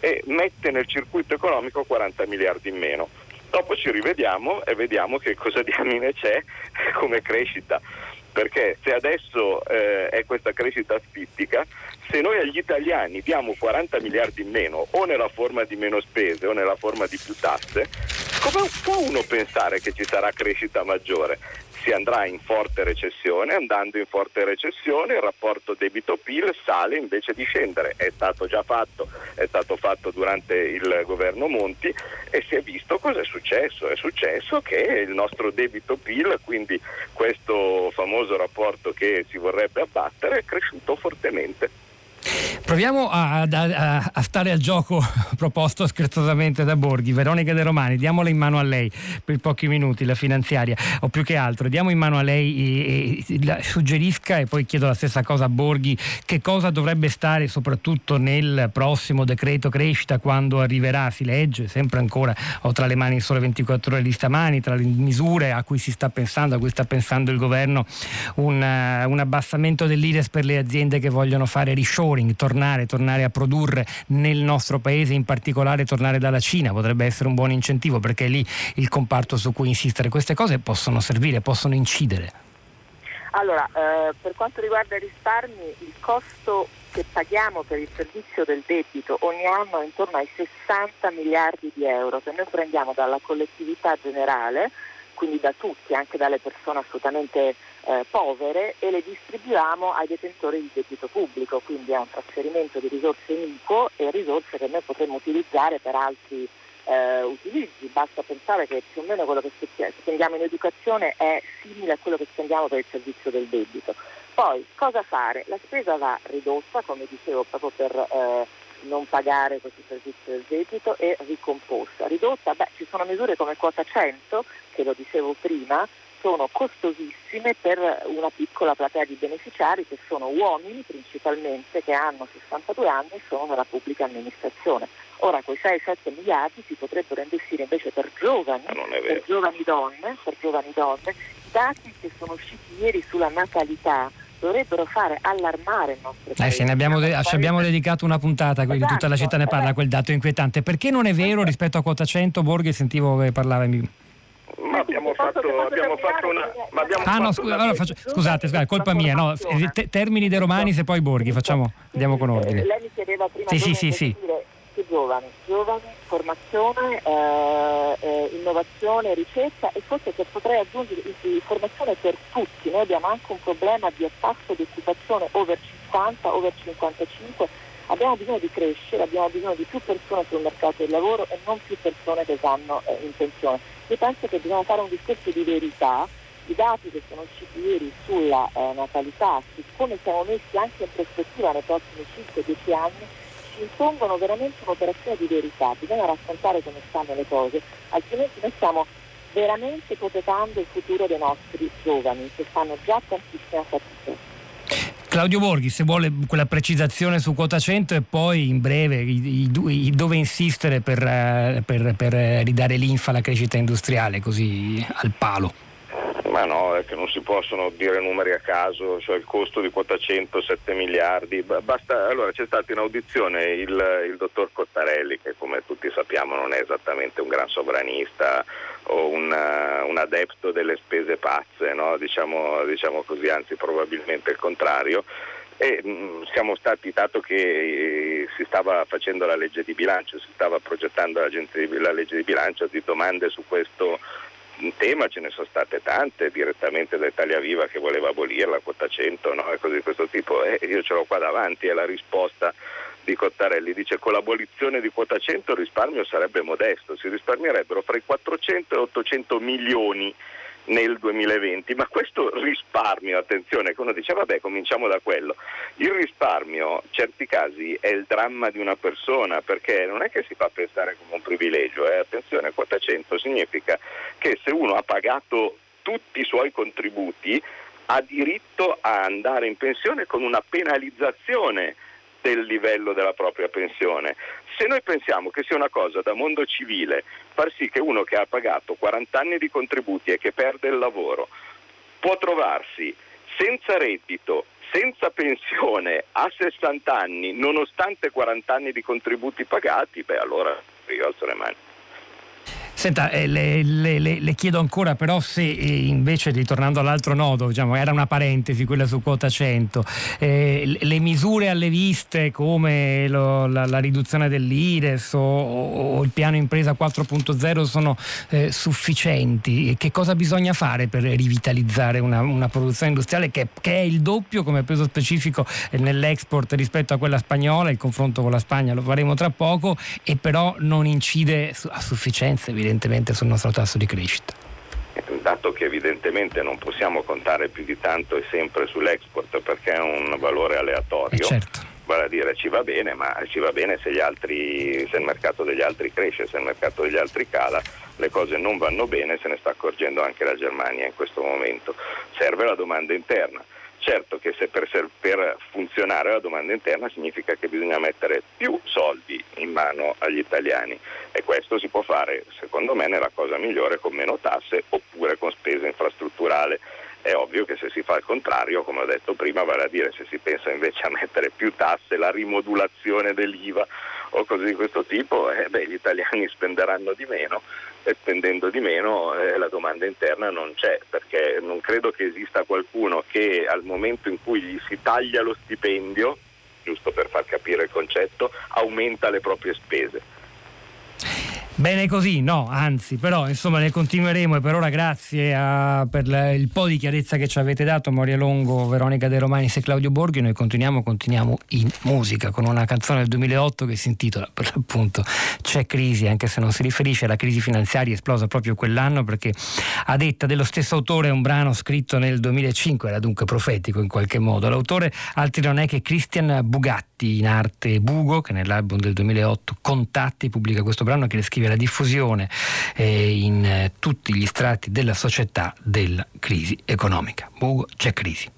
e mette nel circuito economico 40 miliardi in meno. Dopo ci rivediamo e vediamo che cosa diamine c'è come crescita perché se adesso eh, è questa crescita spittica, se noi agli italiani diamo 40 miliardi in meno o nella forma di meno spese o nella forma di più tasse, come può uno pensare che ci sarà crescita maggiore? Si andrà in forte recessione, andando in forte recessione il rapporto debito-PIL sale invece di scendere, è stato già fatto, è stato fatto durante il governo Monti e si è visto cosa è successo, è successo che il nostro debito-PIL, quindi questo famoso rapporto che si vorrebbe abbattere, è cresciuto fortemente. Proviamo a, a, a, stare al gioco proposto scherzosamente da Borghi. Veronica De Romani, diamola in mano a lei per pochi minuti la finanziaria, o più che altro, diamo in mano a lei e, e suggerisca e poi chiedo la stessa cosa a Borghi, che cosa dovrebbe stare soprattutto nel prossimo decreto crescita quando arriverà, si legge sempre ancora, ho tra le mani solo 24 ore di stamani, tra le misure a cui si sta pensando, a cui sta pensando il governo, un, un abbassamento dell'IRES per le aziende che vogliono fare reshoring, tornare tornare, tornare a produrre nel nostro paese, in particolare tornare dalla Cina, potrebbe essere un buon incentivo perché è lì il comparto su cui insistere. Queste cose possono servire, possono incidere. Allora, eh, per quanto riguarda i risparmi, il costo che paghiamo per il servizio del debito ogni anno è intorno ai 60 miliardi di euro che noi prendiamo dalla collettività generale, quindi da tutti, anche dalle persone assolutamente eh, povere e le distribuiamo ai detentori di debito pubblico, quindi è un trasferimento di risorse iniquo e risorse che noi potremmo utilizzare per altri eh, utilizzi. Basta pensare che più o meno quello che spendiamo in educazione è simile a quello che spendiamo per il servizio del debito. Poi cosa fare? La spesa va ridotta, come dicevo, proprio per eh, non pagare questo servizio del debito è ricomposta. Ridotta, beh, ci sono misure come quota 100, che lo dicevo prima, sono costosissime per una piccola platea di beneficiari che sono uomini principalmente che hanno 62 anni e sono nella pubblica amministrazione. Ora quei 6-7 miliardi si potrebbero investire invece per giovani, per giovani donne, per giovani donne. I dati che sono usciti ieri sulla natalità dovrebbero fare allarmare il nostro paese. Eh sì, ne abbiamo, de- ci abbiamo dedicato una puntata, quindi esatto, tutta la città ne parla, eh. quel dato inquietante. Perché non è vero rispetto a quota 100, Borghi, sentivo che parlava... Ma abbiamo fatto, abbiamo fatto una. Ma abbiamo ah, no, scu- allora faccio, scusate, scusate, colpa mia. No, te- termini De Romani, se poi Borghi, facciamo, andiamo con ordine. Lei mi chiedeva prima sì, sì, sì, sì. giovani, giovani, formazione, eh, eh, innovazione, ricerca e forse che potrei aggiungere formazione per tutti. Noi abbiamo anche un problema di tasso di occupazione over 50, over 55 Abbiamo bisogno di crescere, abbiamo bisogno di più persone sul mercato del lavoro e non più persone che vanno eh, in pensione. Io penso che bisogna fare un discorso di verità. I dati che sono usciti ieri sulla eh, natalità, su come siamo messi anche in prospettiva nei prossimi 5-10 anni, impongono veramente un'operazione di verità. Bisogna raccontare come stanno le cose, altrimenti noi stiamo veramente ipotecando il futuro dei nostri giovani che fanno già tantissima fatica. Claudio Borghi, se vuole quella precisazione su quota 100 e poi in breve i, i, dove insistere per, eh, per, per ridare linfa alla crescita industriale così al palo. Ma no, è che non si possono dire numeri a caso, cioè il costo di quota 100, 7 miliardi. Basta, allora c'è stato in audizione il, il, dottor Cottarelli, che come tutti sappiamo non è esattamente un gran sovranista o un, un adepto delle spese pazze, no? diciamo, diciamo così, anzi probabilmente il contrario. E mm, siamo stati, dato che eh, si stava facendo la legge di bilancio, si stava progettando la legge di bilancio, di domande su questo in tema ce ne sono state tante direttamente da Italia Viva che voleva abolirla, quota 100 no? e cose di questo tipo. Eh, io ce l'ho qua davanti, è la risposta di Cottarelli. Dice con l'abolizione di quota 100 il risparmio sarebbe modesto, si risparmierebbero fra i 400 e 800 milioni nel 2020, ma questo risparmio, attenzione, che uno dice vabbè cominciamo da quello, il risparmio in certi casi è il dramma di una persona perché non è che si fa pensare come un privilegio, eh? attenzione, quota 100 significa che se uno ha pagato tutti i suoi contributi ha diritto a andare in pensione con una penalizzazione del livello della propria pensione. Se noi pensiamo che sia una cosa da mondo civile far sì che uno che ha pagato 40 anni di contributi e che perde il lavoro può trovarsi senza reddito, senza pensione a 60 anni, nonostante 40 anni di contributi pagati, beh allora io alzo le mani. Senta, eh, le, le, le, le, chiedo ancora però se eh, invece, ritornando all'altro nodo, diciamo, era una parentesi quella su quota 100, eh, le misure alle viste come lo, la, la, riduzione dell'IRES o, o, il piano impresa 4.0 sono eh, sufficienti? Che cosa bisogna fare per rivitalizzare una, una produzione industriale che, che, è il doppio come peso specifico nell'export rispetto a quella spagnola, il confronto con la Spagna lo faremo tra poco, e però non incide a sufficienza evidentemente sul nostro tasso di crescita. Dato che evidentemente non possiamo contare più di tanto e sempre sull'export perché è un valore aleatorio. Eh certo vale a dire ci va bene, ma ci va bene se, altri, se, il mercato degli altri cresce, se il mercato degli altri cala, le cose non vanno bene, se ne sta accorgendo anche la Germania in questo momento. Serve la domanda interna. Certo che se per, per, funzionare la domanda interna significa che bisogna mettere più soldi in mano agli italiani e questo si può fare secondo me nella cosa migliore con meno tasse oppure con spesa infrastrutturale. È ovvio che se si fa il contrario, come ho detto prima, vale a dire se si pensa invece a mettere più tasse, la rimodulazione dell'IVA o cose di questo tipo, eh, beh, gli italiani spenderanno di meno spendendo di meno eh, la domanda interna non c'è, perché non credo che esista qualcuno che al momento in cui gli si taglia lo stipendio, giusto per far capire il concetto, aumenta le proprie spese. Bene così, no, anzi, però insomma ne continueremo e per ora grazie a, per il po' di chiarezza che ci avete dato Moria Longo, Veronica De Romanis e Claudio Borghi. Noi continuiamo, continuiamo in musica con una canzone del 2008 che si intitola per l'appunto C'è crisi, anche se non si riferisce alla crisi finanziaria esplosa proprio quell'anno perché a detta dello stesso autore un brano scritto nel 2005, era dunque profetico in qualche modo. L'autore altri non è che Christian Bugatti in arte Bugo che nell'album del 2008 Contatti pubblica questo brano che descrive la diffusione eh, in eh, tutti gli strati della società della crisi economica. Bugo, c'è crisi.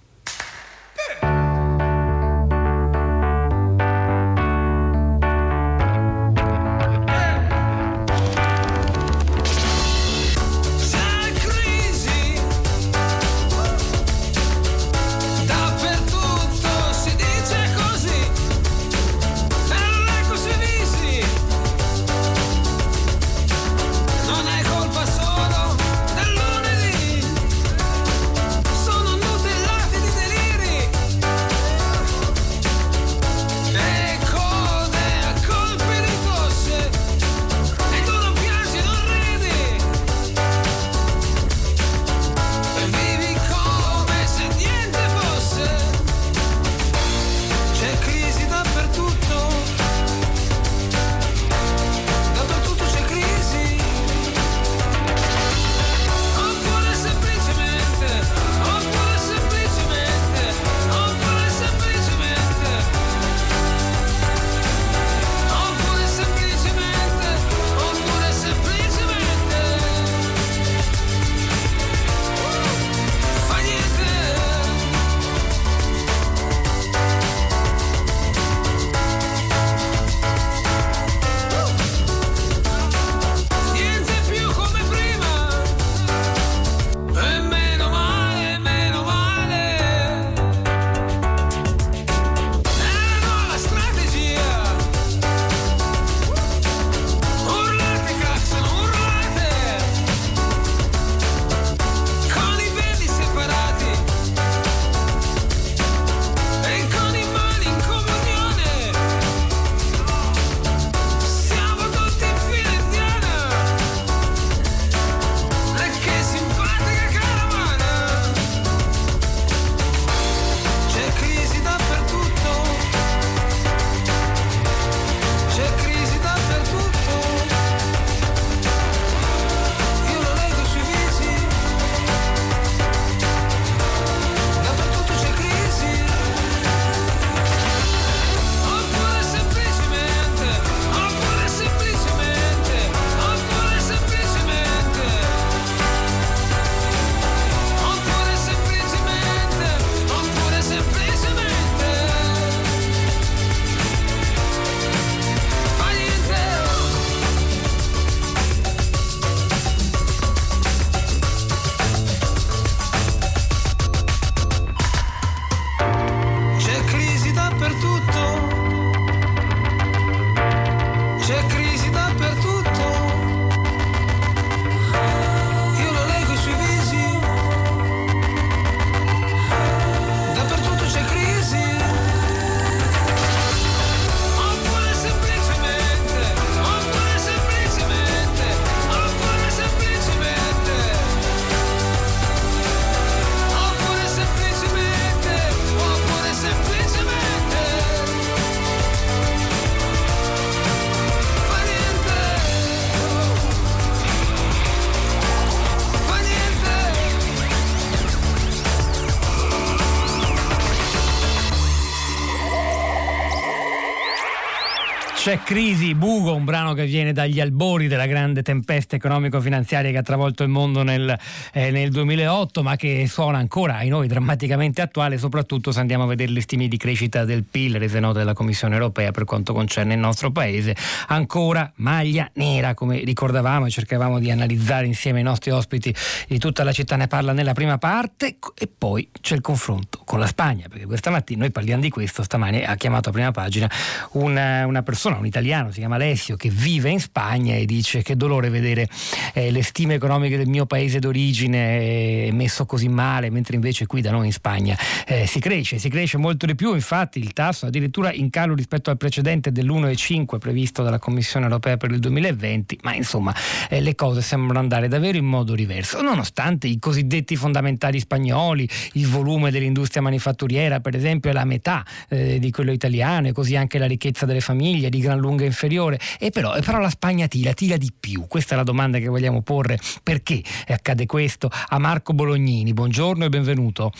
C'è Crisi, Bugo, un brano che viene dagli albori della grande tempesta economico-finanziaria che ha travolto il mondo nel, eh, nel, 2008, ma che suona ancora ai noi drammaticamente attuale, soprattutto se andiamo a vedere le stime di crescita del PIL rese note dalla Commissione europea per quanto concerne il nostro paese. Ancora maglia nera, come ricordavamo e cercavamo di analizzare insieme ai nostri ospiti di tutta la città ne parla nella prima parte e poi c'è il confronto con la Spagna, perché questa mattina noi parliamo di questo, stamani ha chiamato a prima pagina una, una persona un italiano, si chiama Alessio, che vive in Spagna e dice che dolore vedere eh, le stime economiche del mio paese d'origine eh, messo così male, mentre invece qui da noi in Spagna eh, si cresce, si cresce molto di più, infatti il tasso addirittura in calo rispetto al precedente dell'1,5 previsto dalla Commissione europea per il 2020, ma insomma eh, le cose sembrano andare davvero in modo diverso, nonostante i cosiddetti fondamentali spagnoli, il volume dell'industria manifatturiera per esempio è la metà eh, di quello italiano e così anche la ricchezza delle famiglie di gran lunga inferiore, e però, però la Spagna tira, tira di più, questa è la domanda che vogliamo porre, perché accade questo? A Marco Bolognini, buongiorno e benvenuto.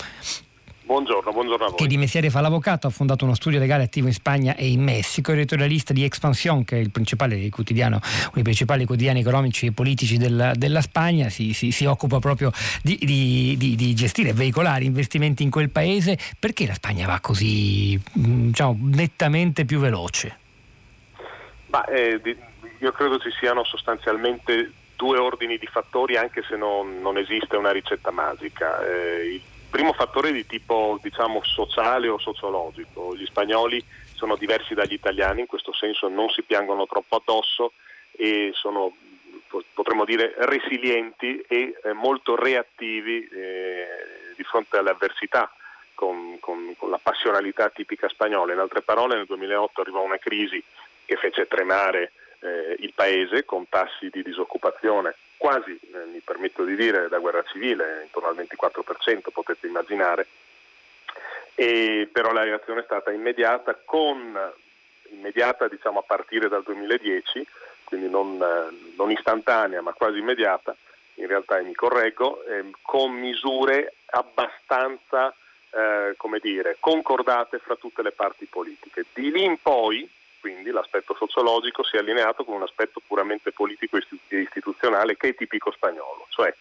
Buongiorno, buongiorno a voi. Che di mestiere fa l'avvocato, ha fondato uno studio legale attivo in Spagna e in Messico, è editorialista di Expansión, che è il principale quotidiano, uno dei principali quotidiani economici e politici della, della Spagna, si, si, si, occupa proprio di, di, di, di, gestire e veicolare investimenti in quel paese. Perché la Spagna va così diciamo, nettamente più veloce? Ma, eh, io credo ci siano sostanzialmente due ordini di fattori, anche se non, non esiste una ricetta magica. Eh, il primo fattore di tipo diciamo, sociale o sociologico. Gli spagnoli sono diversi dagli italiani, in questo senso non si piangono troppo addosso e sono potremmo dire resilienti e eh, molto reattivi eh, di fronte alle avversità con, con, con, la passionalità tipica spagnola. In altre parole nel 2008 arrivò una crisi che fece tremare eh, il paese con tassi di disoccupazione quasi, eh, mi permetto di dire, da guerra civile, intorno al 24%, potete immaginare, e, però la reazione è stata immediata, con, immediata diciamo, a partire dal 2010, quindi non, eh, non, istantanea ma quasi immediata, in realtà mi correggo, eh, con misure abbastanza eh, dire, concordate fra tutte le parti politiche. Di lì in poi quindi l'aspetto sociologico si è allineato con un aspetto puramente politico e istituzionale che è tipico spagnolo, cioè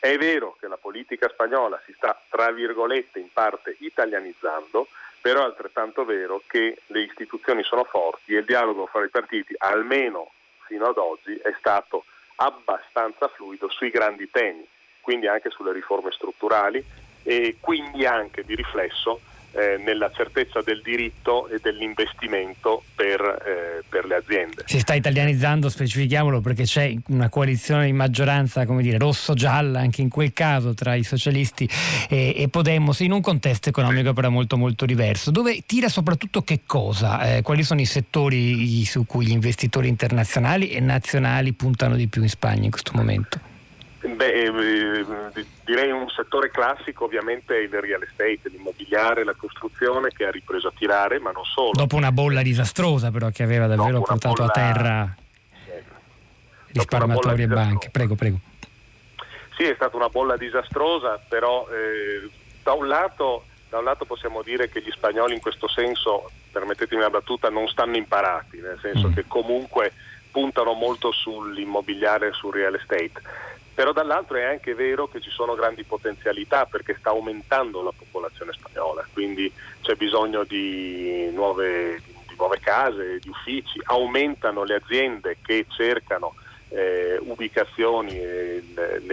è vero che la politica spagnola si sta, tra virgolette, in parte italianizzando, però è altrettanto vero che le istituzioni sono forti e il dialogo fra i partiti, almeno fino ad oggi, è stato abbastanza fluido sui grandi temi, quindi anche sulle riforme strutturali e quindi anche di riflesso eh, nella certezza del diritto e dell'investimento per, eh, per, le aziende. Si sta italianizzando, specifichiamolo, perché c'è una coalizione di maggioranza, come dire, rosso-gialla, anche in quel caso, tra i socialisti e, e Podemos, in un contesto economico però molto molto diverso, dove tira soprattutto che cosa? Eh, quali sono i settori su cui gli investitori internazionali e nazionali puntano di più in Spagna in questo momento? Beh, eh, direi un settore classico ovviamente è il real estate, l'immobiliare, la costruzione che ha ripreso a tirare, ma non solo. Dopo una bolla disastrosa però che aveva davvero portato bolla... a terra risparmiatori e banche. Prego, prego. Sì, è stata una bolla disastrosa, però eh, da, un lato, da un lato possiamo dire che gli spagnoli in questo senso, permettetemi una battuta, non stanno imparati, nel senso mm. che comunque puntano molto sull'immobiliare e sul real estate però dall'altro è anche vero che ci sono grandi potenzialità perché sta aumentando la popolazione spagnola, quindi c'è bisogno di nuove, di nuove case, di uffici, aumentano le aziende che cercano eh, ubicazioni, eh,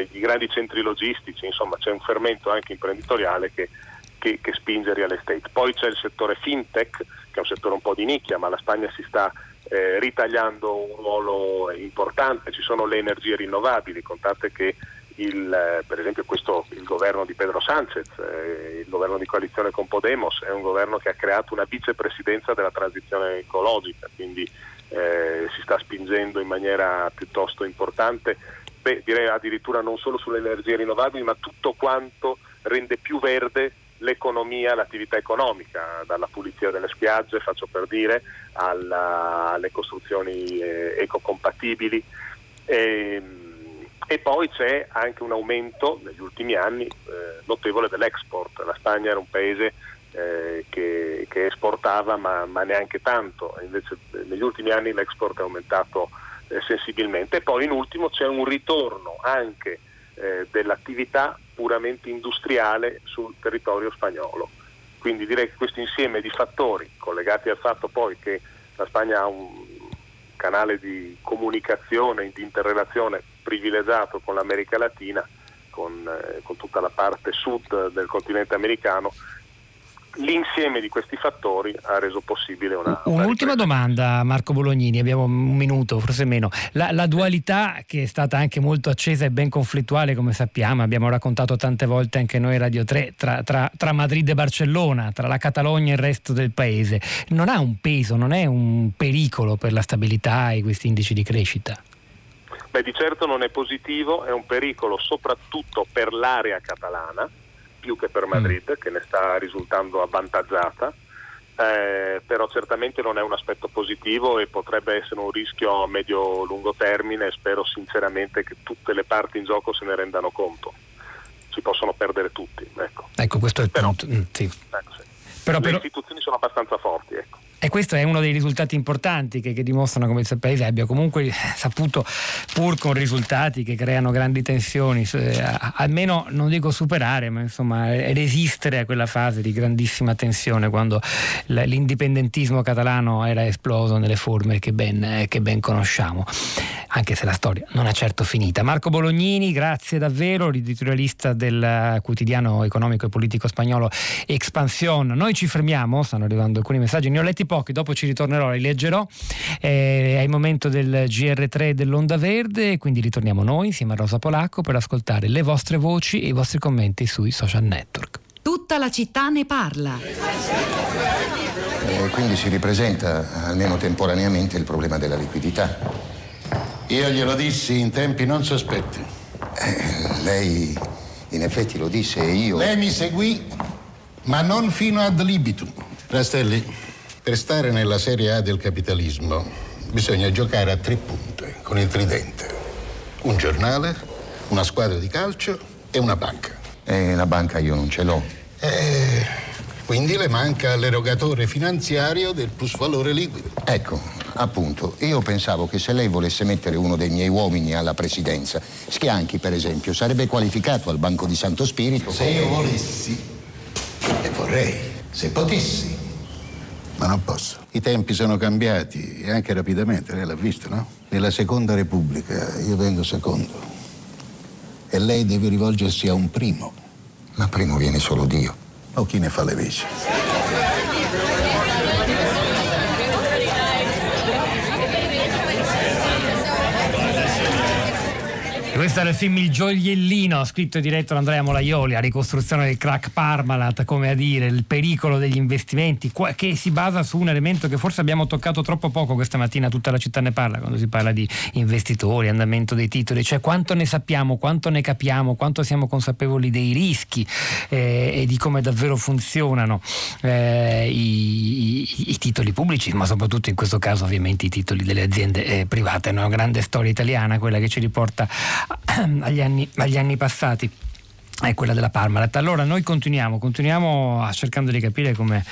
i grandi centri logistici, insomma c'è un fermento anche imprenditoriale che, che, che spinge real estate. Poi c'è il settore fintech, che è un settore un po' di nicchia, ma la Spagna si sta eh, ritagliando un ruolo importante, ci sono le energie rinnovabili, contate che il, eh, per esempio questo, il governo di Pedro Sánchez, eh, il governo di coalizione con Podemos, è un governo che ha creato una vicepresidenza della transizione ecologica, quindi eh, si sta spingendo in maniera piuttosto importante, beh, direi addirittura non solo sulle energie rinnovabili, ma tutto quanto rende più verde l'economia, l'attività economica, dalla pulizia delle spiagge, faccio per dire, alla, alle costruzioni eh, ecocompatibili. E, ehm, e, poi c'è anche un aumento negli ultimi anni eh, notevole dell'export. La Spagna era un paese eh, che, che, esportava ma, ma, neanche tanto, invece negli ultimi anni l'export è aumentato eh, sensibilmente. E poi in ultimo c'è un ritorno anche eh, dell'attività puramente industriale sul territorio spagnolo. Quindi direi che questo insieme di fattori collegati al fatto poi che la Spagna ha un canale di comunicazione, di interrelazione privilegiato con l'America Latina, con, eh, con tutta la parte sud del continente americano, l'insieme di questi fattori ha reso possibile una... Un'ultima una domanda Marco Bolognini, abbiamo un minuto, forse meno. La, la, dualità che è stata anche molto accesa e ben conflittuale come sappiamo, abbiamo raccontato tante volte anche noi Radio 3, tra, tra, tra Madrid e Barcellona, tra la Catalogna e il resto del paese, non ha un peso, non è un pericolo per la stabilità e questi indici di crescita? Beh, di certo non è positivo, è un pericolo soprattutto per l'area catalana più che per Madrid, mm. che ne sta risultando avvantaggiata. Eh, però certamente non è un aspetto positivo e potrebbe essere un rischio a medio-lungo termine spero sinceramente che tutte le parti in gioco se ne rendano conto. Si possono perdere tutti. Ecco, ecco questo è il però, punto. Mm, sì. ecco, sì. Però, le però... istituzioni sono abbastanza forti. Ecco. E questo è uno dei risultati importanti che, che, dimostrano come il paese abbia comunque saputo, pur con risultati che creano grandi tensioni, eh, almeno non dico superare, ma insomma resistere a quella fase di grandissima tensione quando l'indipendentismo catalano era esploso nelle forme che ben, che ben conosciamo, anche se la storia non è certo finita. Marco Bolognini, grazie davvero, l'editorialista del quotidiano economico e politico spagnolo Expansión. Noi ci fermiamo, stanno arrivando alcuni messaggi, ne ho letti pochi, dopo ci ritornerò, li leggerò. Eh, è il momento del GR3 dell'Onda Verde, quindi ritorniamo noi insieme a Rosa Polacco per ascoltare le vostre voci e i vostri commenti sui social network. Tutta la città ne parla. E quindi si ripresenta, almeno temporaneamente, il problema della liquidità. Io glielo dissi in tempi non sospetti. Eh, lei in effetti lo disse e io... Lei mi seguì, ma non fino ad libitum. Rastelli, per stare nella Serie A del capitalismo bisogna giocare a tre punte con il tridente. Un giornale, una squadra di calcio e una banca. E la banca io non ce l'ho. Eh, quindi le manca l'erogatore finanziario del plusvalore liquido. Ecco, appunto, io pensavo che se lei volesse mettere uno dei miei uomini alla presidenza, Schianchi per esempio, sarebbe qualificato al Banco di Santo Spirito. Se io volessi, e vorrei, se potessi, ma non posso. I tempi sono cambiati e anche rapidamente, lei l'ha visto, no? Nella seconda repubblica io vengo secondo e lei deve rivolgersi a un primo. Ma primo viene solo Dio. O chi ne fa le veci. Questo era il film Il gioiellino, scritto e diretto da Andrea Molaioli, la ricostruzione del crack Parmalat, come a dire, il pericolo degli investimenti, che si basa su un elemento che forse abbiamo toccato troppo poco questa mattina, tutta la città ne parla, quando si parla di investitori, andamento dei titoli, cioè quanto ne sappiamo, quanto ne capiamo, quanto siamo consapevoli dei rischi eh, e di come davvero funzionano eh, i, i, i, titoli pubblici, ma soprattutto in questo caso ovviamente i titoli delle aziende eh, private. È una grande storia italiana quella che ci riporta agli anni, agli anni passati è quella della Parmalat. Allora noi continuiamo, continuiamo cercando di capire come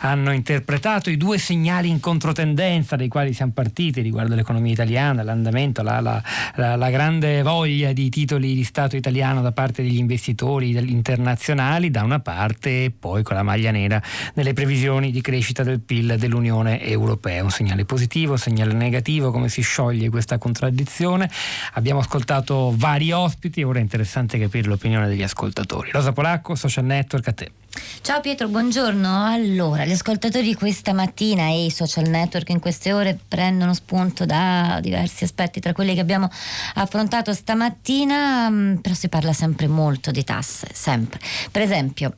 hanno interpretato i due segnali in controtendenza dei quali siamo partiti riguardo l'economia italiana, l'andamento, la, la, la, la grande voglia di titoli di Stato italiano da parte degli investitori internazionali da una parte e poi con la maglia nera nelle previsioni di crescita del PIL dell'Unione Europea. Un segnale positivo, un segnale negativo, come si scioglie questa contraddizione. Abbiamo ascoltato vari ospiti, ora è interessante capire l'opinione degli ascoltatori. Rosa Polacco, Social Network, a te. Ciao Pietro, buongiorno. Allora, gli ascoltatori questa mattina e i social network in queste ore prendono spunto da diversi aspetti, tra quelli che abbiamo affrontato stamattina, mm, però si parla sempre molto di tasse, sempre. Per esempio,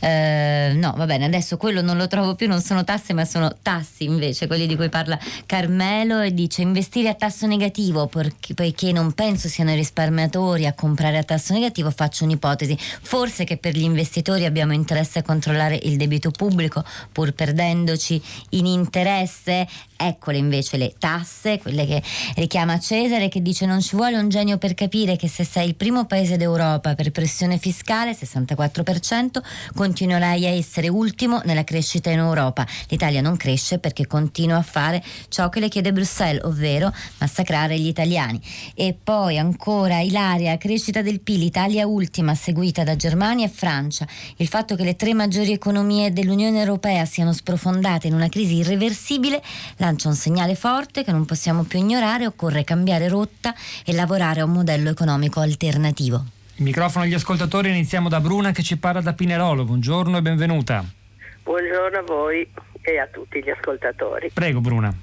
eh, no, va bene, adesso quello non lo trovo più, non sono tasse, ma sono tassi invece, quelli di cui parla Carmelo e dice investire a tasso negativo perché, poiché non penso siano i risparmiatori a comprare a tasso negativo, faccio un'ipotesi. Forse che per gli investitori abbiamo interesse a controllare il debito pubblico pur perdendoci in interesse. Eccole invece le tasse, quelle che richiama Cesare che dice non ci vuole un genio per capire che se sei il primo paese d'Europa per pressione fiscale, 64%, con continuerai a essere ultimo nella crescita in Europa. L'Italia non cresce perché continua a fare ciò che le chiede Bruxelles, ovvero massacrare gli italiani. E poi ancora Ilaria, crescita del PIL, Italia ultima, seguita da Germania e Francia. Il fatto che le tre maggiori economie dell'Unione Europea siano sprofondate in una crisi irreversibile lancia un segnale forte che non possiamo più ignorare, occorre cambiare rotta e lavorare a un modello economico alternativo. Il microfono agli ascoltatori, iniziamo da Bruna che ci parla da Pinerolo. Buongiorno e benvenuta. Buongiorno a voi e a tutti gli ascoltatori. Prego Bruna.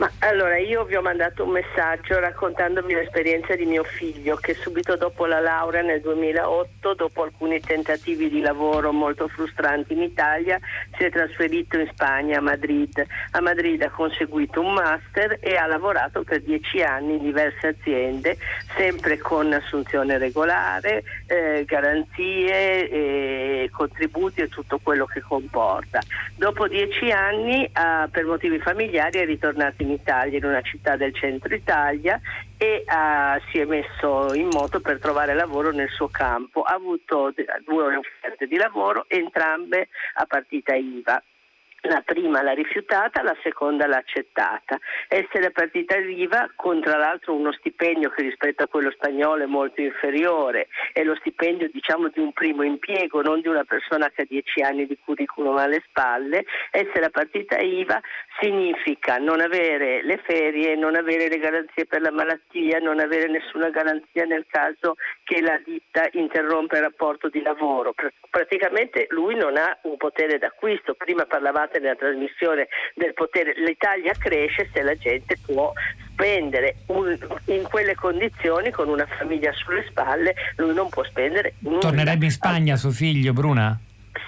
Ma allora io vi ho mandato un messaggio raccontandovi l'esperienza di mio figlio che subito dopo la laurea nel 2008, dopo alcuni tentativi di lavoro molto frustranti in Italia, si è trasferito in Spagna, a Madrid. A Madrid ha conseguito un master e ha lavorato per dieci anni in diverse aziende, sempre con assunzione regolare, eh, garanzie, eh, contributi e tutto quello che comporta. Dopo dieci anni, eh, per motivi familiari, è ritornato in Italia, in una città del centro Italia e uh, si è messo in moto per trovare lavoro nel suo campo. Ha avuto due offerte di lavoro, entrambe a partita IVA. La prima l'ha rifiutata, la seconda l'ha accettata. Essere partita viva con tra l'altro uno stipendio che rispetto a quello spagnolo è molto inferiore, è lo stipendio diciamo di un primo impiego, non di una persona che ha dieci anni di curriculum alle spalle. Essere partita IVA significa non avere le ferie, non avere le garanzie per la malattia, non avere nessuna garanzia nel caso che la ditta interrompa il rapporto di lavoro. Praticamente lui non ha un potere d'acquisto. Prima parlavate parlate nella trasmissione del potere, l'Italia cresce se la gente può spendere un, in quelle condizioni con una famiglia sulle spalle, lui non può spendere nulla. Tornerebbe in Spagna suo figlio, Bruna?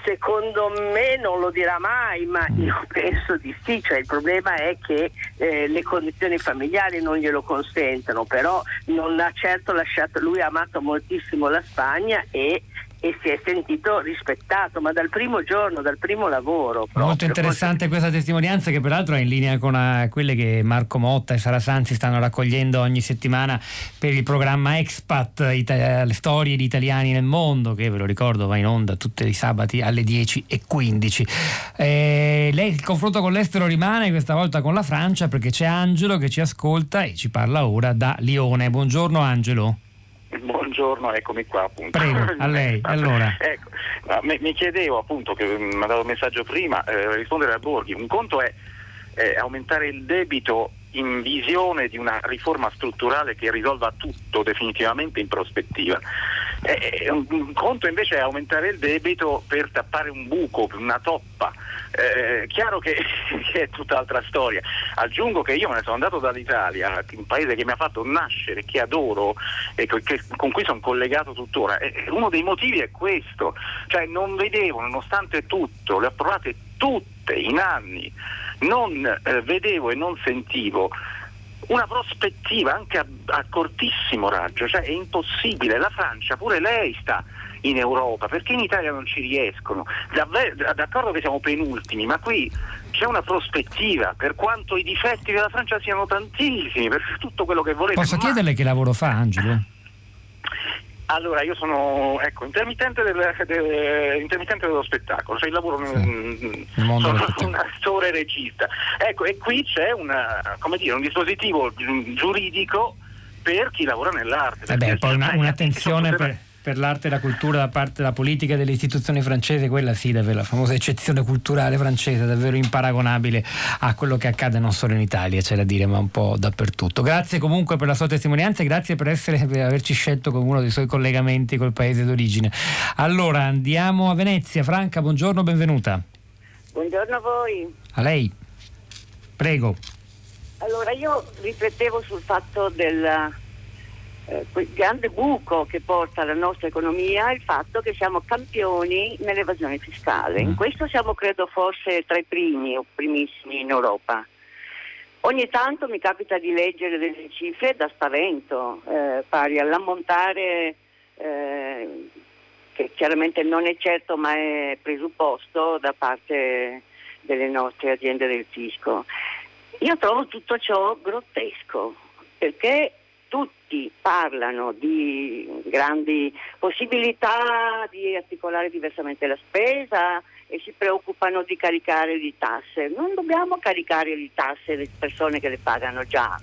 Secondo me non lo dirà mai, ma mm. io penso di sì, cioè, il problema è che eh, le condizioni familiari non glielo consentono, però non ha certo lasciato, lui ha amato moltissimo la Spagna e e si è sentito rispettato, ma dal primo giorno, dal primo lavoro. Proprio. Molto interessante questa testimonianza che peraltro è in linea con uh, quelle che Marco Motta e Sara Sanzi stanno raccogliendo ogni settimana per il programma Expat, Ita- le storie di italiani nel mondo, che ve lo ricordo va in onda tutti i sabati alle 10.15. Eh, lei, il confronto con l'estero rimane questa volta con la Francia perché c'è Angelo che ci ascolta e ci parla ora da Lione. Buongiorno Angelo. Buongiorno, eccomi qua appunto. Prego, a lei. Allora. ecco, mi, mi, chiedevo appunto, che mi ha dato un messaggio prima, eh, rispondere a Borghi, un conto è eh, aumentare il debito in visione di una riforma strutturale che risolva tutto definitivamente in prospettiva. Eh, un conto invece è aumentare il debito per tappare un buco, una toppa. Eh, chiaro che, che, è tutt'altra storia. Aggiungo che io me ne sono andato dall'Italia, un paese che mi ha fatto nascere, che adoro e che, con cui sono collegato tuttora. E uno dei motivi è questo, cioè non vedevo, nonostante tutto, le ho provate tutte in anni, non eh, vedevo e non sentivo una prospettiva anche a, a, cortissimo raggio, cioè è impossibile, la Francia pure lei sta in Europa, perché in Italia non ci riescono? Davvero, d'accordo che siamo penultimi, ma qui c'è una prospettiva, per quanto i difetti della Francia siano tantissimi, per tutto quello che volete. Posso ma... chiederle che lavoro fa Angelo? Allora, io sono ecco, intermittente, del, de, intermittente, dello spettacolo, cioè lavoro sì. in, sono un attore regista. Ecco, e qui c'è una, dire, un dispositivo giuridico per chi lavora nell'arte. Eh beh, poi una, un'attenzione per per l'arte e la cultura da parte della politica e delle istituzioni francesi, quella sì, davvero la famosa eccezione culturale francese, davvero imparagonabile a quello che accade non solo in Italia, c'è da dire, ma un po' dappertutto. Grazie comunque per la sua testimonianza e grazie per, essere, per averci scelto come uno dei suoi collegamenti col paese d'origine. Allora andiamo a Venezia. Franca, buongiorno, benvenuta. Buongiorno a voi. A lei. Prego. Allora io riflettevo sul fatto del eh, quel grande buco che porta la nostra economia è il fatto che siamo campioni nell'evasione fiscale. In mm. questo siamo credo forse tra i primi o primissimi in Europa. Ogni tanto mi capita di leggere delle cifre da spavento, eh, pari all'ammontare eh, che chiaramente non è certo ma è presupposto da parte delle nostre aziende del fisco. Io trovo tutto ciò grottesco perché tutti parlano di grandi possibilità di articolare diversamente la spesa e si preoccupano di caricare di tasse. Non dobbiamo caricare di tasse le persone che le pagano già.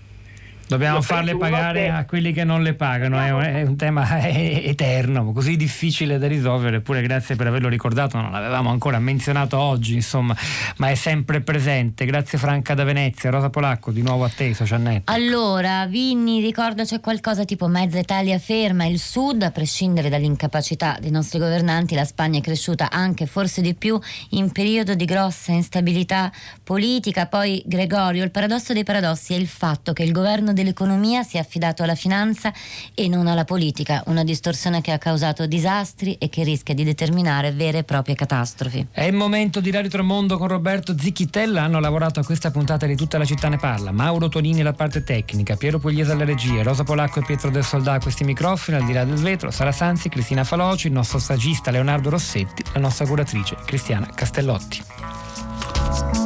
Dobbiamo farle pagare a quelli che non le pagano, no. è, un tema eterno, così difficile da risolvere, eppure grazie per averlo ricordato, non l'avevamo ancora menzionato oggi, insomma, ma è sempre presente. Grazie Franca da Venezia, Rosa Polacco, di nuovo a te, Sociannetto. Allora, Vinni, ricordo c'è qualcosa tipo mezza Italia ferma, il Sud, a prescindere dall'incapacità dei nostri governanti, la Spagna è cresciuta anche, forse di più, in periodo di grossa instabilità politica. Poi Gregorio, il paradosso dei paradossi è il fatto che il governo dell'economia si è affidato alla finanza e non alla politica, una distorsione che ha causato disastri e che rischia di determinare vere e proprie catastrofi. È il momento di Radio Tremondo con Roberto Zicchitella, hanno lavorato a questa puntata di Tutta la città ne parla, Mauro Tonini la parte tecnica, Piero Pugliese alla regia, Rosa Polacco e Pietro del Soldà a questi microfoni, al di là del vetro, Sara Sanzi, Cristina Faloci, il nostro sagista Leonardo Rossetti, la nostra curatrice Cristiana Castellotti.